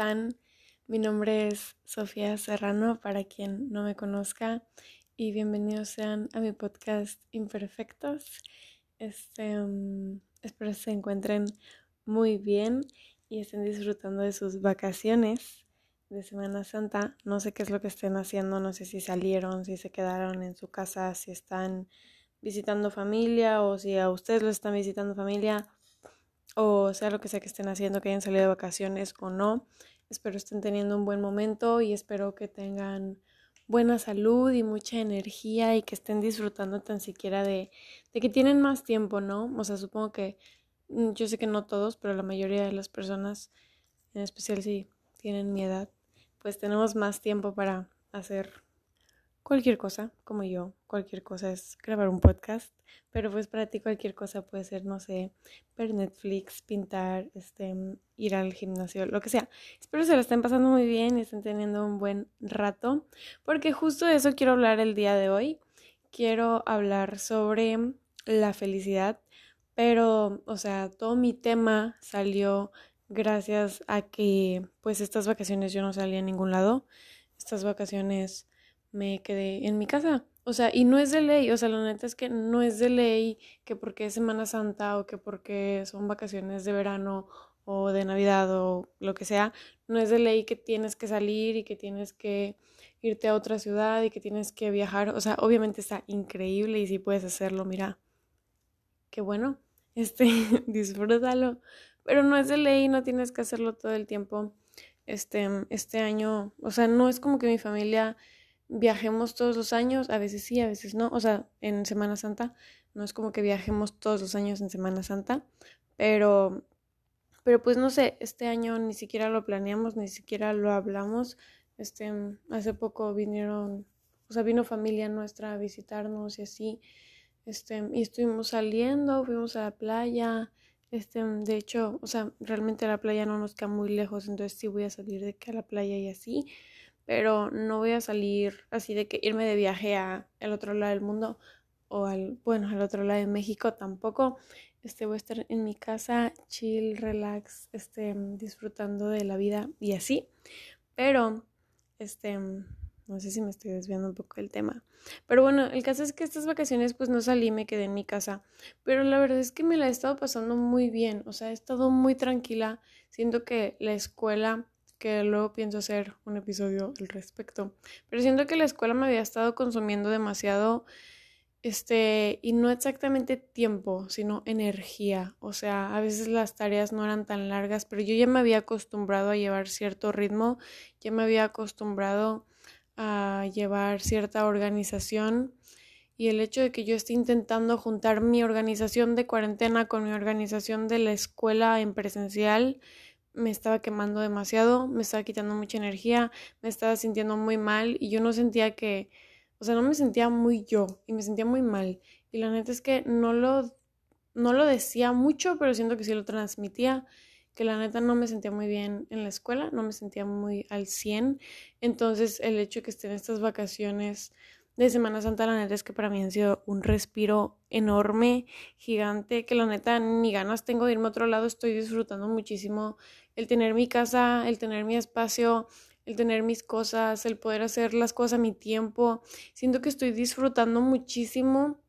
están? Mi nombre es Sofía Serrano, para quien no me conozca, y bienvenidos sean a mi podcast Imperfectos. Este, um, espero se encuentren muy bien y estén disfrutando de sus vacaciones de Semana Santa. No sé qué es lo que estén haciendo, no sé si salieron, si se quedaron en su casa, si están visitando familia o si a ustedes los están visitando familia o sea lo que sea que estén haciendo, que hayan salido de vacaciones o no. Espero estén teniendo un buen momento y espero que tengan buena salud y mucha energía y que estén disfrutando tan siquiera de, de que tienen más tiempo, ¿no? O sea, supongo que mm, yo sé que no todos, pero la mayoría de las personas, en especial si tienen mi edad, pues tenemos más tiempo para hacer cualquier cosa, como yo, cualquier cosa es grabar un podcast, pero pues para ti cualquier cosa puede ser, no sé, ver Netflix, pintar, este, ir al gimnasio, lo que sea. Espero se lo estén pasando muy bien y estén teniendo un buen rato, porque justo de eso quiero hablar el día de hoy. Quiero hablar sobre la felicidad, pero, o sea, todo mi tema salió gracias a que, pues, estas vacaciones yo no salí a ningún lado. Estas vacaciones me quedé en mi casa. O sea, y no es de ley, o sea, la neta es que no es de ley que porque es Semana Santa o que porque son vacaciones de verano o de Navidad o lo que sea, no es de ley que tienes que salir y que tienes que irte a otra ciudad y que tienes que viajar. O sea, obviamente está increíble y si puedes hacerlo, mira, qué bueno, este, disfrútalo. Pero no es de ley, no tienes que hacerlo todo el tiempo. Este, este año, o sea, no es como que mi familia viajemos todos los años, a veces sí, a veces no, o sea, en Semana Santa, no es como que viajemos todos los años en Semana Santa, pero, pero pues no sé, este año ni siquiera lo planeamos, ni siquiera lo hablamos, este, hace poco vinieron, o sea, vino familia nuestra a visitarnos y así, este, y estuvimos saliendo, fuimos a la playa, este, de hecho, o sea, realmente la playa no nos queda muy lejos, entonces sí voy a salir de que a la playa y así, pero no voy a salir así de que irme de viaje a el otro lado del mundo o al, bueno, al otro lado de México tampoco. Este, voy a estar en mi casa, chill, relax, este, disfrutando de la vida y así. Pero, este, no sé si me estoy desviando un poco del tema. Pero bueno, el caso es que estas vacaciones pues no salí, me quedé en mi casa. Pero la verdad es que me la he estado pasando muy bien. O sea, he estado muy tranquila. Siento que la escuela que luego pienso hacer un episodio al respecto. Pero siento que la escuela me había estado consumiendo demasiado, este, y no exactamente tiempo, sino energía. O sea, a veces las tareas no eran tan largas, pero yo ya me había acostumbrado a llevar cierto ritmo, ya me había acostumbrado a llevar cierta organización. Y el hecho de que yo esté intentando juntar mi organización de cuarentena con mi organización de la escuela en presencial, me estaba quemando demasiado, me estaba quitando mucha energía, me estaba sintiendo muy mal y yo no sentía que, o sea, no me sentía muy yo y me sentía muy mal. Y la neta es que no lo, no lo decía mucho, pero siento que sí lo transmitía, que la neta no me sentía muy bien en la escuela, no me sentía muy al 100. Entonces el hecho de que esté en estas vacaciones de Semana Santa, la neta es que para mí han sido un respiro enorme, gigante, que la neta ni ganas tengo de irme a otro lado, estoy disfrutando muchísimo el tener mi casa, el tener mi espacio, el tener mis cosas, el poder hacer las cosas a mi tiempo. Siento que estoy disfrutando muchísimo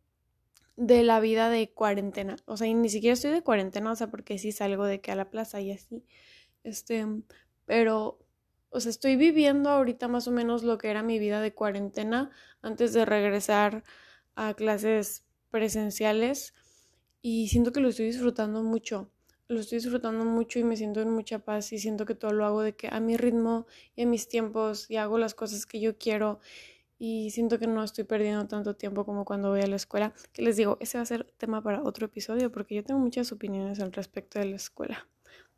de la vida de cuarentena. O sea, ni siquiera estoy de cuarentena, o sea, porque sí salgo de que a la plaza y así. Este, pero, o sea, estoy viviendo ahorita más o menos lo que era mi vida de cuarentena antes de regresar a clases presenciales y siento que lo estoy disfrutando mucho lo estoy disfrutando mucho y me siento en mucha paz y siento que todo lo hago de que a mi ritmo y a mis tiempos y hago las cosas que yo quiero y siento que no estoy perdiendo tanto tiempo como cuando voy a la escuela, que les digo, ese va a ser tema para otro episodio porque yo tengo muchas opiniones al respecto de la escuela.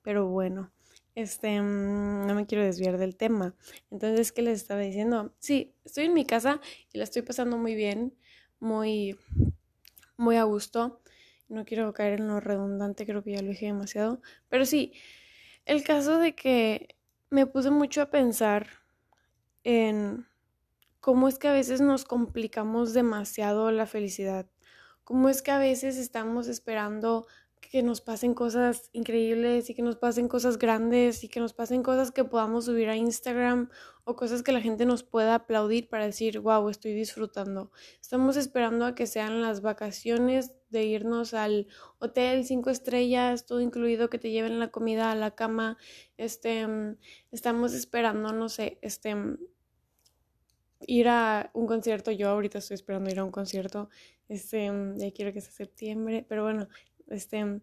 Pero bueno, este, mm, no me quiero desviar del tema. Entonces, ¿qué les estaba diciendo? Sí, estoy en mi casa y la estoy pasando muy bien, muy, muy a gusto. No quiero caer en lo redundante, creo que ya lo dije demasiado. Pero sí, el caso de que me puse mucho a pensar en cómo es que a veces nos complicamos demasiado la felicidad. Cómo es que a veces estamos esperando que nos pasen cosas increíbles y que nos pasen cosas grandes y que nos pasen cosas que podamos subir a Instagram o cosas que la gente nos pueda aplaudir para decir, wow, estoy disfrutando. Estamos esperando a que sean las vacaciones de irnos al hotel cinco estrellas, todo incluido, que te lleven la comida a la cama. Este, mm, estamos esperando, no sé, este, mm, ir a un concierto. Yo ahorita estoy esperando ir a un concierto. Este, mm, ya quiero que sea septiembre, pero bueno, este,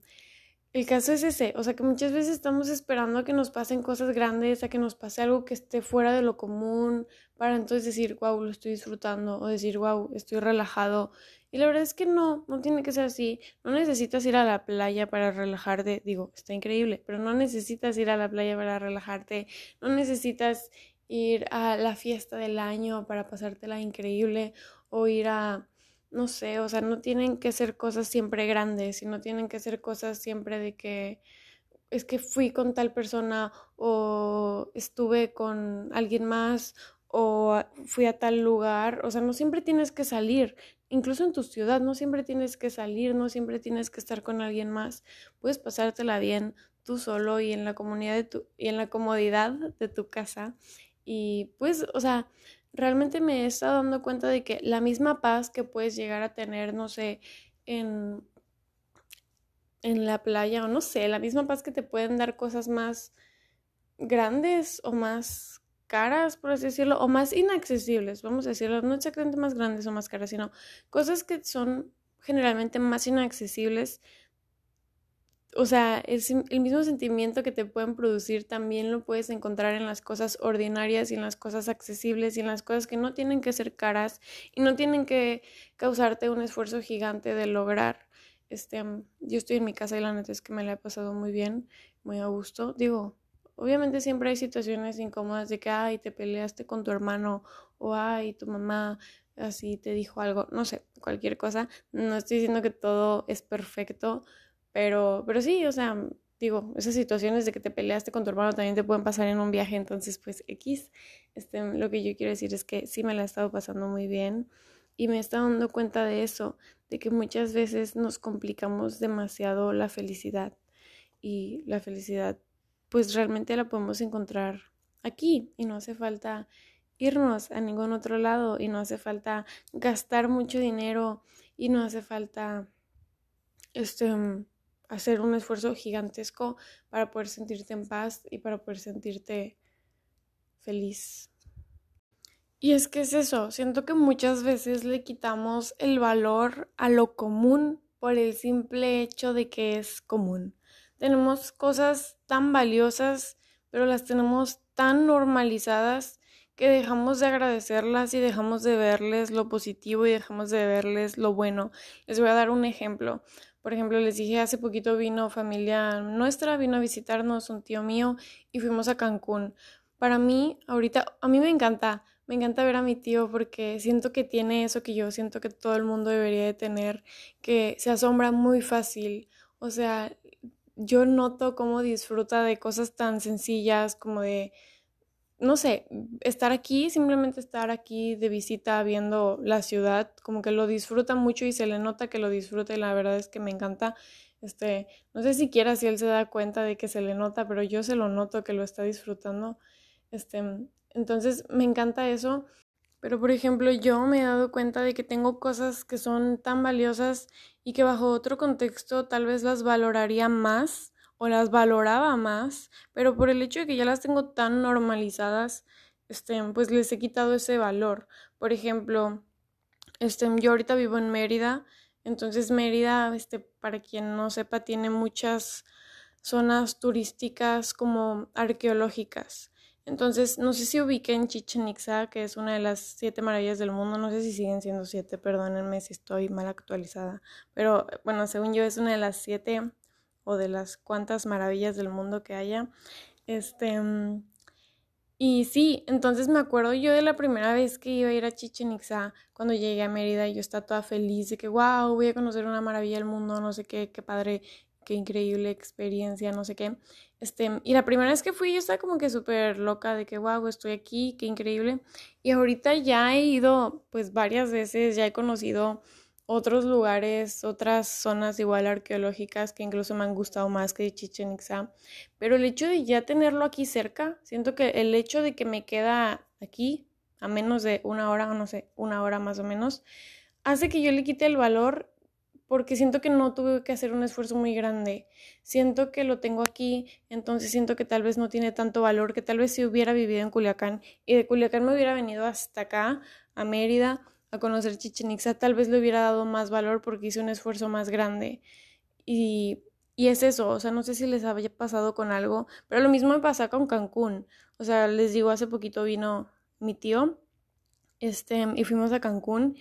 el caso es ese, o sea que muchas veces estamos esperando a que nos pasen cosas grandes, a que nos pase algo que esté fuera de lo común, para entonces decir, wow, lo estoy disfrutando, o decir, wow, estoy relajado. Y la verdad es que no, no tiene que ser así. No necesitas ir a la playa para relajarte, digo, está increíble, pero no necesitas ir a la playa para relajarte, no necesitas ir a la fiesta del año para pasártela increíble, o ir a no sé, o sea, no tienen que ser cosas siempre grandes y no tienen que ser cosas siempre de que es que fui con tal persona o estuve con alguien más o fui a tal lugar, o sea, no siempre tienes que salir, incluso en tu ciudad, no siempre tienes que salir, no siempre tienes que estar con alguien más, puedes pasártela bien tú solo y en la comunidad de tu y en la comodidad de tu casa y pues, o sea, realmente me he estado dando cuenta de que la misma paz que puedes llegar a tener, no sé, en, en la playa o no sé, la misma paz que te pueden dar cosas más grandes o más caras, por así decirlo, o más inaccesibles, vamos a decirlo, no exactamente más grandes o más caras, sino cosas que son generalmente más inaccesibles o sea, es el mismo sentimiento que te pueden producir también lo puedes encontrar en las cosas ordinarias y en las cosas accesibles y en las cosas que no tienen que ser caras y no tienen que causarte un esfuerzo gigante de lograr. Este, yo estoy en mi casa y la neta es que me la he pasado muy bien, muy a gusto. Digo, obviamente siempre hay situaciones incómodas de que, ay, te peleaste con tu hermano o, ay, tu mamá así te dijo algo, no sé, cualquier cosa. No estoy diciendo que todo es perfecto pero, pero sí, o sea, digo, esas situaciones de que te peleaste con tu hermano también te pueden pasar en un viaje, entonces pues X, este, lo que yo quiero decir es que sí me la he estado pasando muy bien y me he estado dando cuenta de eso, de que muchas veces nos complicamos demasiado la felicidad y la felicidad pues realmente la podemos encontrar aquí y no hace falta irnos a ningún otro lado y no hace falta gastar mucho dinero y no hace falta este hacer un esfuerzo gigantesco para poder sentirte en paz y para poder sentirte feliz. Y es que es eso, siento que muchas veces le quitamos el valor a lo común por el simple hecho de que es común. Tenemos cosas tan valiosas, pero las tenemos tan normalizadas que dejamos de agradecerlas y dejamos de verles lo positivo y dejamos de verles lo bueno. Les voy a dar un ejemplo. Por ejemplo, les dije, hace poquito vino familia nuestra, vino a visitarnos un tío mío y fuimos a Cancún. Para mí, ahorita, a mí me encanta, me encanta ver a mi tío porque siento que tiene eso que yo siento que todo el mundo debería de tener, que se asombra muy fácil. O sea, yo noto cómo disfruta de cosas tan sencillas como de no sé, estar aquí, simplemente estar aquí de visita viendo la ciudad, como que lo disfruta mucho y se le nota que lo disfruta y la verdad es que me encanta. Este, no sé siquiera si él se da cuenta de que se le nota, pero yo se lo noto que lo está disfrutando. Este, entonces me encanta eso. Pero por ejemplo, yo me he dado cuenta de que tengo cosas que son tan valiosas y que bajo otro contexto tal vez las valoraría más o las valoraba más, pero por el hecho de que ya las tengo tan normalizadas, este, pues les he quitado ese valor. Por ejemplo, este, yo ahorita vivo en Mérida, entonces Mérida, este, para quien no sepa, tiene muchas zonas turísticas como arqueológicas. Entonces, no sé si ubiqué en Chichen Itza, que es una de las siete maravillas del mundo. No sé si siguen siendo siete, perdónenme si estoy mal actualizada. Pero bueno, según yo es una de las siete o de las cuantas maravillas del mundo que haya. Este, mm, y sí, entonces me acuerdo yo de la primera vez que iba a ir a Chichen Itza, cuando llegué a Mérida, yo estaba toda feliz de que, wow, voy a conocer una maravilla del mundo, no sé qué, qué padre, qué increíble experiencia, no sé qué. Este, y la primera vez que fui yo estaba como que súper loca de que, wow, estoy aquí, qué increíble. Y ahorita ya he ido pues varias veces, ya he conocido otros lugares, otras zonas igual arqueológicas que incluso me han gustado más que Chichen Itza. Pero el hecho de ya tenerlo aquí cerca, siento que el hecho de que me queda aquí a menos de una hora, o no sé, una hora más o menos, hace que yo le quite el valor porque siento que no tuve que hacer un esfuerzo muy grande. Siento que lo tengo aquí, entonces siento que tal vez no tiene tanto valor, que tal vez si hubiera vivido en Culiacán y de Culiacán me hubiera venido hasta acá, a Mérida, a conocer Chichen Itza, tal vez le hubiera dado más valor porque hice un esfuerzo más grande. Y, y es eso, o sea, no sé si les había pasado con algo, pero lo mismo me pasa con Cancún. O sea, les digo, hace poquito vino mi tío, este, y fuimos a Cancún.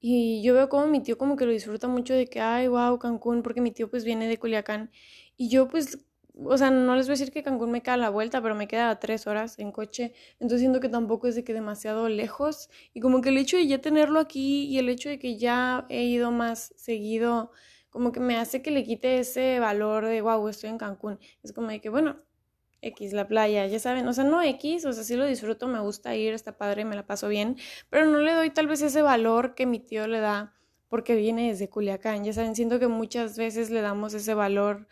Y yo veo como mi tío como que lo disfruta mucho de que, ay, wow, Cancún, porque mi tío pues viene de Culiacán. Y yo pues, o sea, no les voy a decir que Cancún me queda a la vuelta, pero me queda a tres horas en coche. Entonces siento que tampoco es de que demasiado lejos. Y como que el hecho de ya tenerlo aquí y el hecho de que ya he ido más seguido, como que me hace que le quite ese valor de, wow, estoy en Cancún. Es como de que, bueno, X, la playa, ya saben, o sea, no X, o sea, sí lo disfruto, me gusta ir, está padre, me la paso bien, pero no le doy tal vez ese valor que mi tío le da porque viene desde Culiacán, ya saben, siento que muchas veces le damos ese valor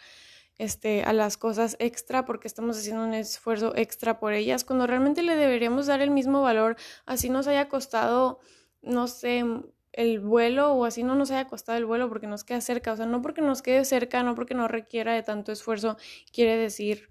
este, a las cosas extra porque estamos haciendo un esfuerzo extra por ellas, cuando realmente le deberíamos dar el mismo valor, así nos haya costado, no sé, el vuelo o así no nos haya costado el vuelo porque nos queda cerca, o sea, no porque nos quede cerca, no porque no requiera de tanto esfuerzo, quiere decir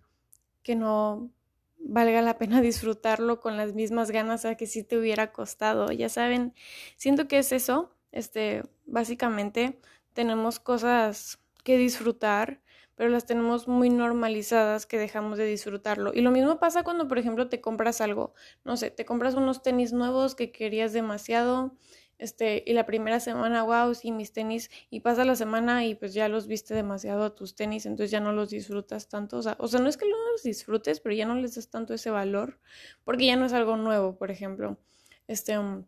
que no valga la pena disfrutarlo con las mismas ganas a que si te hubiera costado. Ya saben, siento que es eso. Este, básicamente tenemos cosas que disfrutar, pero las tenemos muy normalizadas que dejamos de disfrutarlo. Y lo mismo pasa cuando, por ejemplo, te compras algo. No sé, te compras unos tenis nuevos que querías demasiado este, y la primera semana, wow, sí, mis tenis, y pasa la semana y pues ya los viste demasiado a tus tenis, entonces ya no los disfrutas tanto, o sea, o sea, no es que no los disfrutes, pero ya no les das tanto ese valor, porque ya no es algo nuevo, por ejemplo, este, um,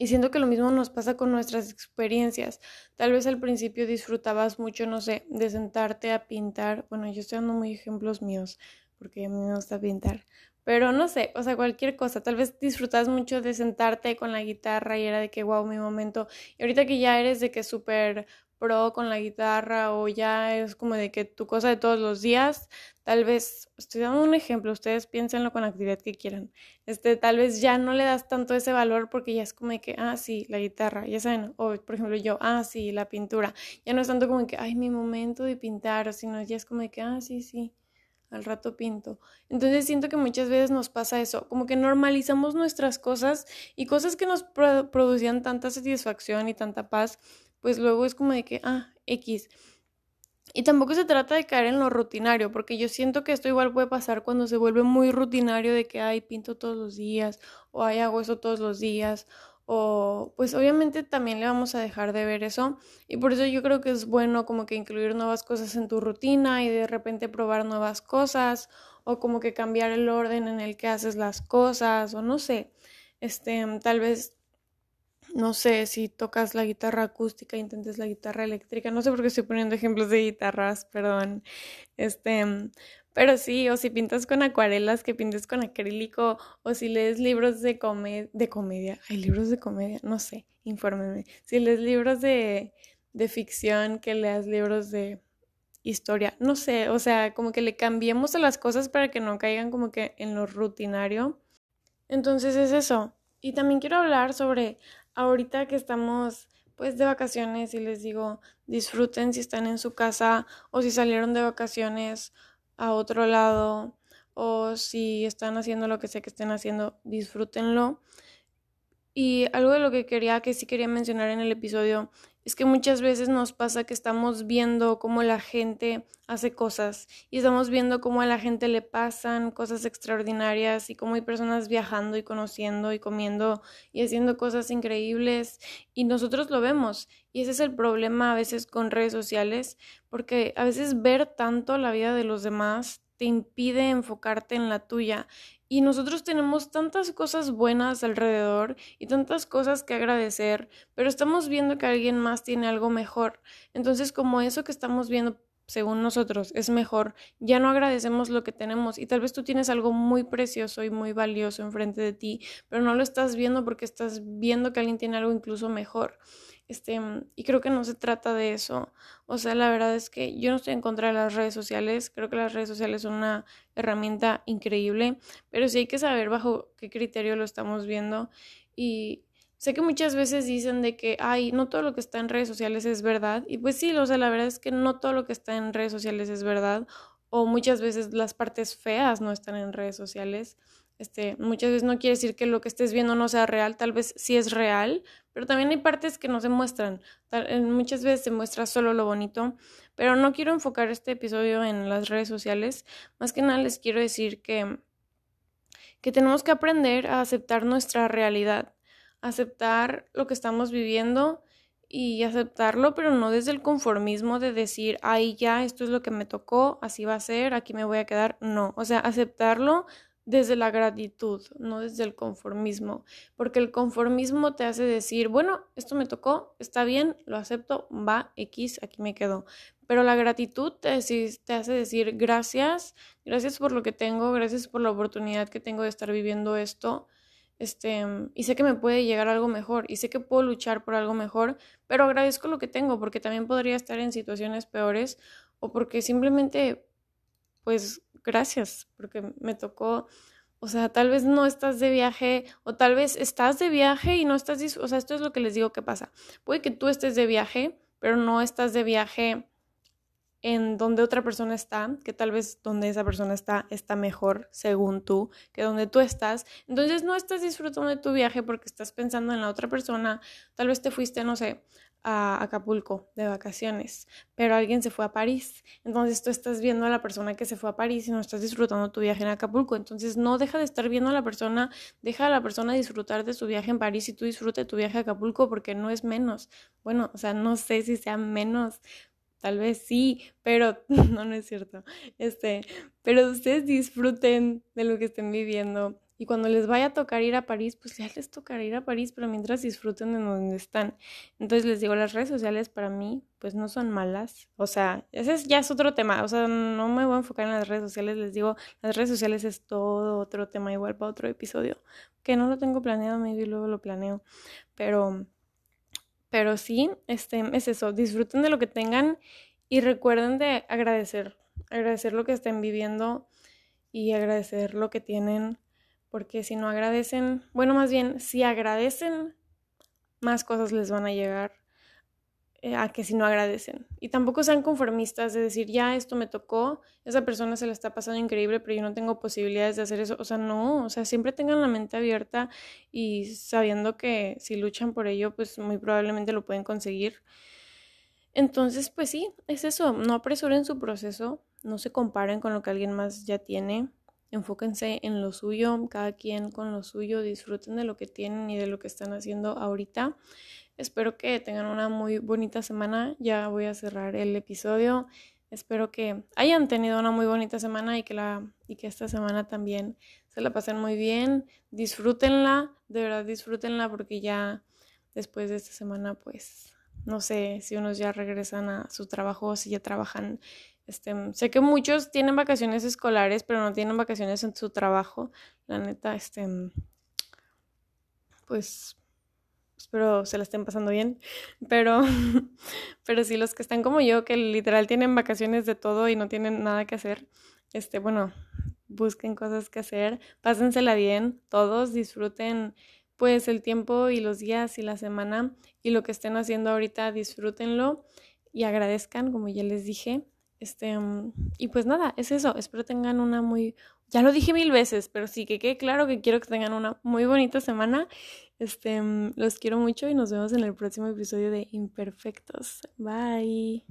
y siento que lo mismo nos pasa con nuestras experiencias, tal vez al principio disfrutabas mucho, no sé, de sentarte a pintar, bueno, yo estoy dando muy ejemplos míos, porque a mí me gusta pintar, pero no sé, o sea, cualquier cosa. Tal vez disfrutas mucho de sentarte con la guitarra y era de que, wow, mi momento. Y ahorita que ya eres de que súper pro con la guitarra o ya es como de que tu cosa de todos los días, tal vez, estoy dando un ejemplo, ustedes piénsenlo con la actividad que quieran. Este, tal vez ya no le das tanto ese valor porque ya es como de que, ah, sí, la guitarra, ya saben, o por ejemplo yo, ah, sí, la pintura. Ya no es tanto como de que, ay, mi momento de pintar, sino ya es como de que, ah, sí, sí al rato pinto. Entonces siento que muchas veces nos pasa eso, como que normalizamos nuestras cosas y cosas que nos producían tanta satisfacción y tanta paz, pues luego es como de que, ah, X. Y tampoco se trata de caer en lo rutinario, porque yo siento que esto igual puede pasar cuando se vuelve muy rutinario de que, ay, pinto todos los días, o ay, hago eso todos los días, o pues obviamente también le vamos a dejar de ver eso y por eso yo creo que es bueno como que incluir nuevas cosas en tu rutina y de repente probar nuevas cosas o como que cambiar el orden en el que haces las cosas o no sé, este tal vez no sé si tocas la guitarra acústica, intentes la guitarra eléctrica, no sé por qué estoy poniendo ejemplos de guitarras, perdón. Este, pero sí, o si pintas con acuarelas, que pintes con acrílico, o si lees libros de, de comedia. ¿Hay libros de comedia? No sé, infórmeme. Si lees libros de, de ficción, que leas libros de historia. No sé, o sea, como que le cambiemos a las cosas para que no caigan como que en lo rutinario. Entonces es eso. Y también quiero hablar sobre ahorita que estamos pues de vacaciones y les digo, disfruten si están en su casa o si salieron de vacaciones a otro lado o si están haciendo lo que sé que estén haciendo, disfrútenlo. Y algo de lo que quería, que sí quería mencionar en el episodio, es que muchas veces nos pasa que estamos viendo cómo la gente hace cosas y estamos viendo cómo a la gente le pasan cosas extraordinarias y cómo hay personas viajando y conociendo y comiendo y haciendo cosas increíbles y nosotros lo vemos. Y ese es el problema a veces con redes sociales porque a veces ver tanto la vida de los demás te impide enfocarte en la tuya y nosotros tenemos tantas cosas buenas alrededor y tantas cosas que agradecer, pero estamos viendo que alguien más tiene algo mejor. Entonces, como eso que estamos viendo según nosotros, es mejor. Ya no agradecemos lo que tenemos y tal vez tú tienes algo muy precioso y muy valioso enfrente de ti, pero no lo estás viendo porque estás viendo que alguien tiene algo incluso mejor. Este, y creo que no se trata de eso. O sea, la verdad es que yo no estoy en contra de las redes sociales. Creo que las redes sociales son una herramienta increíble, pero sí hay que saber bajo qué criterio lo estamos viendo. Y Sé que muchas veces dicen de que, ay, no todo lo que está en redes sociales es verdad. Y pues sí, o sea, la verdad es que no todo lo que está en redes sociales es verdad. O muchas veces las partes feas no están en redes sociales. Este, muchas veces no quiere decir que lo que estés viendo no sea real, tal vez sí es real, pero también hay partes que no se muestran. muchas veces se muestra solo lo bonito, pero no quiero enfocar este episodio en las redes sociales. Más que nada les quiero decir que, que tenemos que aprender a aceptar nuestra realidad aceptar lo que estamos viviendo y aceptarlo, pero no desde el conformismo de decir, ay, ya, esto es lo que me tocó, así va a ser, aquí me voy a quedar. No, o sea, aceptarlo desde la gratitud, no desde el conformismo, porque el conformismo te hace decir, bueno, esto me tocó, está bien, lo acepto, va, X, aquí me quedo. Pero la gratitud te, hace decir, gracias, gracias por lo que tengo, gracias por la oportunidad que tengo de estar viviendo esto este, y sé que me puede llegar algo mejor y sé que puedo luchar por algo mejor, pero agradezco lo que tengo porque también podría estar en situaciones peores o porque simplemente, pues, gracias, porque me tocó, o sea, tal vez no estás de viaje o tal vez estás de viaje y no estás, o sea, esto es lo que les digo que pasa. Puede que tú estés de viaje, pero no estás de viaje en donde otra persona está, que tal vez donde esa persona está está mejor según tú que donde tú estás. Entonces no estás disfrutando de tu viaje porque estás pensando en la otra persona. Tal vez te fuiste, no sé, a Acapulco de vacaciones, pero alguien se fue a París. Entonces tú estás viendo a la persona que se fue a París y no estás disfrutando tu viaje en Acapulco. Entonces no deja de estar viendo a la persona, deja a la persona disfrutar de su viaje en París y tú disfrute tu viaje a Acapulco porque no es menos. Bueno, o sea, no sé si sea menos, Tal vez sí, pero no, no es cierto. Este, pero ustedes disfruten de lo que estén viviendo. Y cuando les vaya a tocar ir a París, pues ya les tocará ir a París, pero mientras disfruten de donde están. Entonces les digo, las redes sociales para mí, pues no son malas. O sea, ese ya es otro tema. O sea, no me voy a enfocar en las redes sociales. Les digo, las redes sociales es todo otro tema, igual para otro episodio. Que no lo tengo planeado, maybe luego lo planeo. Pero pero sí, este, es eso, disfruten de lo que tengan y recuerden de agradecer, agradecer lo que estén viviendo y agradecer lo que tienen, porque si no agradecen, bueno, más bien, si agradecen, más cosas les van a llegar eh, a que si no agradecen. Y tampoco sean conformistas de decir, ya esto me tocó, esa persona se la está pasando increíble, pero yo no tengo posibilidades de hacer eso. O sea, no, o sea, siempre tengan la mente abierta y sabiendo que si luchan por ello, pues muy probablemente lo pueden conseguir. Entonces, pues sí, es eso, no apresuren su proceso, no se comparen con lo que alguien más ya tiene, enfóquense en lo suyo, cada quien con lo suyo, disfruten de lo que tienen y de lo que están haciendo ahorita. Espero que tengan una muy bonita semana. Ya voy a cerrar el episodio. Espero que hayan tenido una muy bonita semana y que, la, y que esta semana también se la pasen muy bien. Disfrútenla, de verdad disfrútenla porque ya después de esta semana pues no sé si unos ya regresan a su trabajo si ya trabajan. Este, sé que muchos tienen vacaciones escolares pero no tienen vacaciones en su trabajo. La neta, este, pues espero se la estén pasando bien, pero, pero sí los que están como yo, que literal tienen vacaciones de todo y no tienen nada que hacer, este, bueno, busquen cosas que hacer, pásensela bien, todos disfruten pues el tiempo y los días y la semana y lo que estén haciendo ahorita, disfrútenlo y agradezcan, como ya les dije. Este, y pues nada, es eso. Espero tengan una muy, ya lo dije mil veces, pero sí que quede claro que quiero que tengan una muy bonita semana este, mm, los quiero mucho y nos vemos en el próximo episodio de Imperfectos. Bye.